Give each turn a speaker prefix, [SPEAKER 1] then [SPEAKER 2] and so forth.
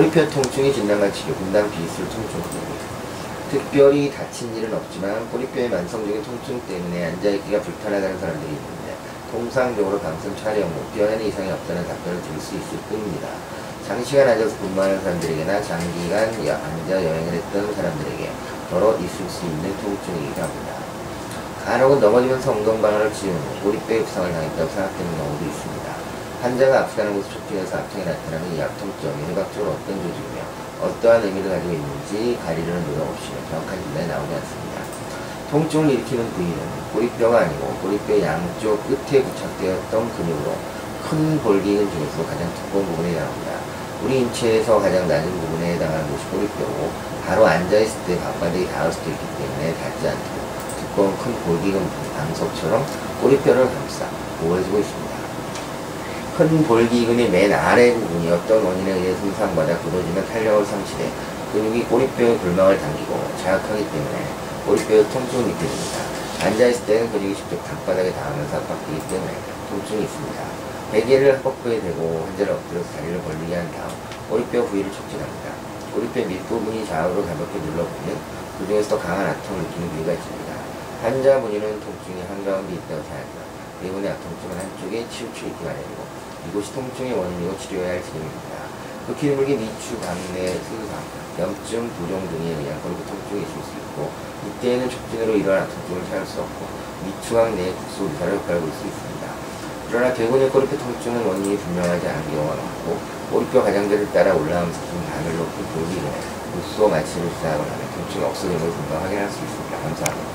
[SPEAKER 1] 꼬리뼈 통증이 진단과 치료, 분당 비술 통증 클리닉. 특별히 다친 일은 없지만 꼬리뼈의 만성적인 통증 때문에 앉아있기가 불편하다는 사람들이 있는데 통상적으로 방송 촬영 후 뼈에는 이상이 없다는 답변을 드릴 수 있을 뿐입니다. 장시간 앉아서 근무하는 사람들에게나 장기간 여- 앉아 여행을 했던 사람들에게 더러 있을 수 있는 통증이기도 합니다. 간혹은 엉덩방아를 찌운 후 꼬리뼈에 부상을 당했다고 생각되는 경우도 있습니다. 환자가 압수하는 곳을 촉진해서 압통이 나타나는 이 압통점이 해박적으로 어떤 조직이며 어떠한 의미를 가지고 있는지 가리려는 노력 없이는 정확한 진단이 나오지 않습니다. 통증을 일으키는 부위는 꼬리뼈가 아니고 꼬리뼈 양쪽 끝에 부착되었던 근육으로 큰 볼기근 중에서 가장 두꺼운 부분에 해당합니다. 우리 인체에서 가장 낮은 부분에 해당하는 곳이 꼬리뼈고 바로 앉아있을 때 바깥에 닿을 수도 있기 때문에 닿지 않도록 두꺼운 큰 볼기근 방석처럼 꼬리뼈를 감싸 보호해주고 있습니다. 큰 볼기근의 맨 아래 부분이 어떤 원인에 의해 손상받아 굳어지면 탄력을 상실해 근육이 꼬리뼈의 골망을 당기고 자극하기 때문에 꼬리뼈에 통증을 느껴집니다. 앉아있을 때는 근육이 직접 땅바닥에 닿으면서 압박되기 때문에 통증이 있습니다. 베개를 허벅지에 대고 환자를 엎드려서 다리를 벌리게 한 다음 꼬리뼈 부위를 촉진합니다. 꼬리뼈 밑부분이 좌우로 가볍게 눌러보면 그 중에서 더 강한 아픔을 느끼는 부위가 있습니다. 환자 본인은 통증이 한가운데 있다고 생각하지만 대부분의 아통증은 한쪽에 치우쳐 있기 마련이고 이곳이 통증의 원인이고 치료해야 할 지점입니다. 극히 드물게 미추, 강내, 수상, 염증, 부종 등에 의한 꼬리뼈 통증이 있을 수 있고 이때에는 촉진으로 이러한 아통증을 찾을 수 없고 미추강 내의 국소 의사를 있을 수 있습니다. 그러나 대부분의 꼬리뼈 통증은 원인이 분명하지 않은 경우가 많고 꼬리뼈 가장자를 따라 올라오면서 좀 단을 높은 볼기근에 국소 마취를 하면 통증이 걸 금방 확인할 수 있습니다. 감사합니다.